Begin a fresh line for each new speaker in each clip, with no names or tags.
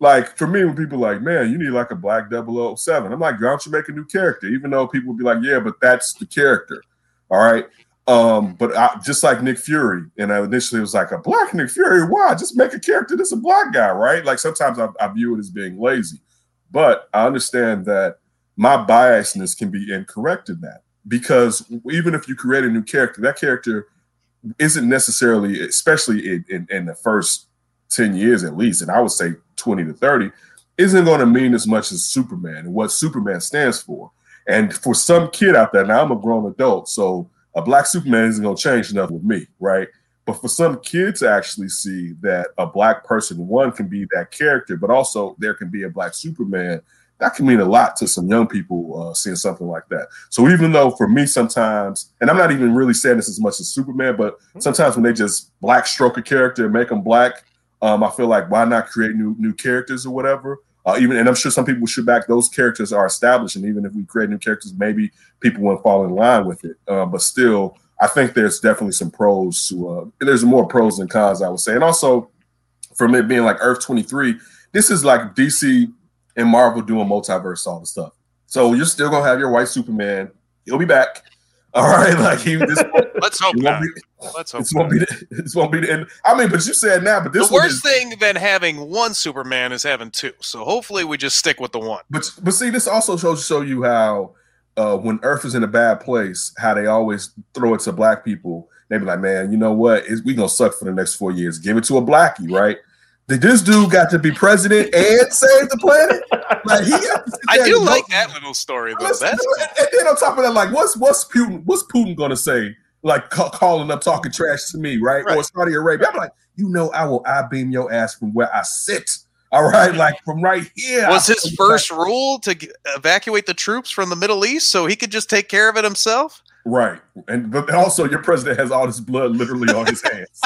like for me, when people like, man, you need like a black 007. I'm like, why don't you make a new character? Even though people would be like, yeah, but that's the character. All right. Um, but I, just like Nick Fury, and I initially was like a black Nick Fury. Why? Just make a character that's a black guy, right? Like sometimes I, I view it as being lazy, but I understand that my biasness can be incorrect in that because even if you create a new character, that character isn't necessarily, especially in, in, in the first 10 years at least, and I would say 20 to 30, isn't going to mean as much as Superman and what Superman stands for. And for some kid out there, now I'm a grown adult, so a black Superman isn't going to change nothing with me, right? But for some kids to actually see that a black person, one can be that character, but also there can be a black Superman, that can mean a lot to some young people uh, seeing something like that. So even though for me sometimes, and I'm not even really saying this as much as Superman, but mm-hmm. sometimes when they just black stroke a character and make them black, um, I feel like why not create new new characters or whatever. Uh, even and I'm sure some people should back those characters are established, and even if we create new characters, maybe people won't fall in line with it. Uh, but still, I think there's definitely some pros to. Uh, there's more pros than cons, I would say, and also from it being like Earth 23, this is like DC and Marvel doing multiverse all the stuff. So you're still gonna have your white Superman. He'll be back. All right, like he. This,
Let's hope not. Be, Let's hope.
This won't be. The, this won't be the end. I mean, but you said now, but this is
the worst is, thing than having one Superman is having two. So hopefully, we just stick with the one.
But but see, this also shows show you how uh, when Earth is in a bad place, how they always throw it to black people. They be like, man, you know what? we gonna suck for the next four years. Give it to a blackie, right? This dude got to be president and save the planet. Like he,
I do like that little story though. That's
and, and then on top of that, like what's what's Putin? What's Putin gonna say? Like ca- calling up, talking trash to me, right? right. Or Saudi Arabia. I'm like, you know, I will I beam your ass from where I sit. All right, like from right here.
Was his first rule to g- evacuate the troops from the Middle East so he could just take care of it himself?
Right, and but also your president has all this blood literally on his hands.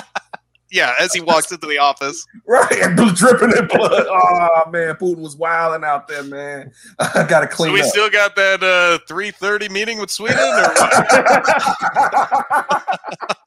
Yeah, as he walks into the office.
Right, and dripping in blood. Oh man, Putin was wilding out there, man. I gotta clean. So
we
up.
still got that uh, three thirty meeting with Sweden, or what?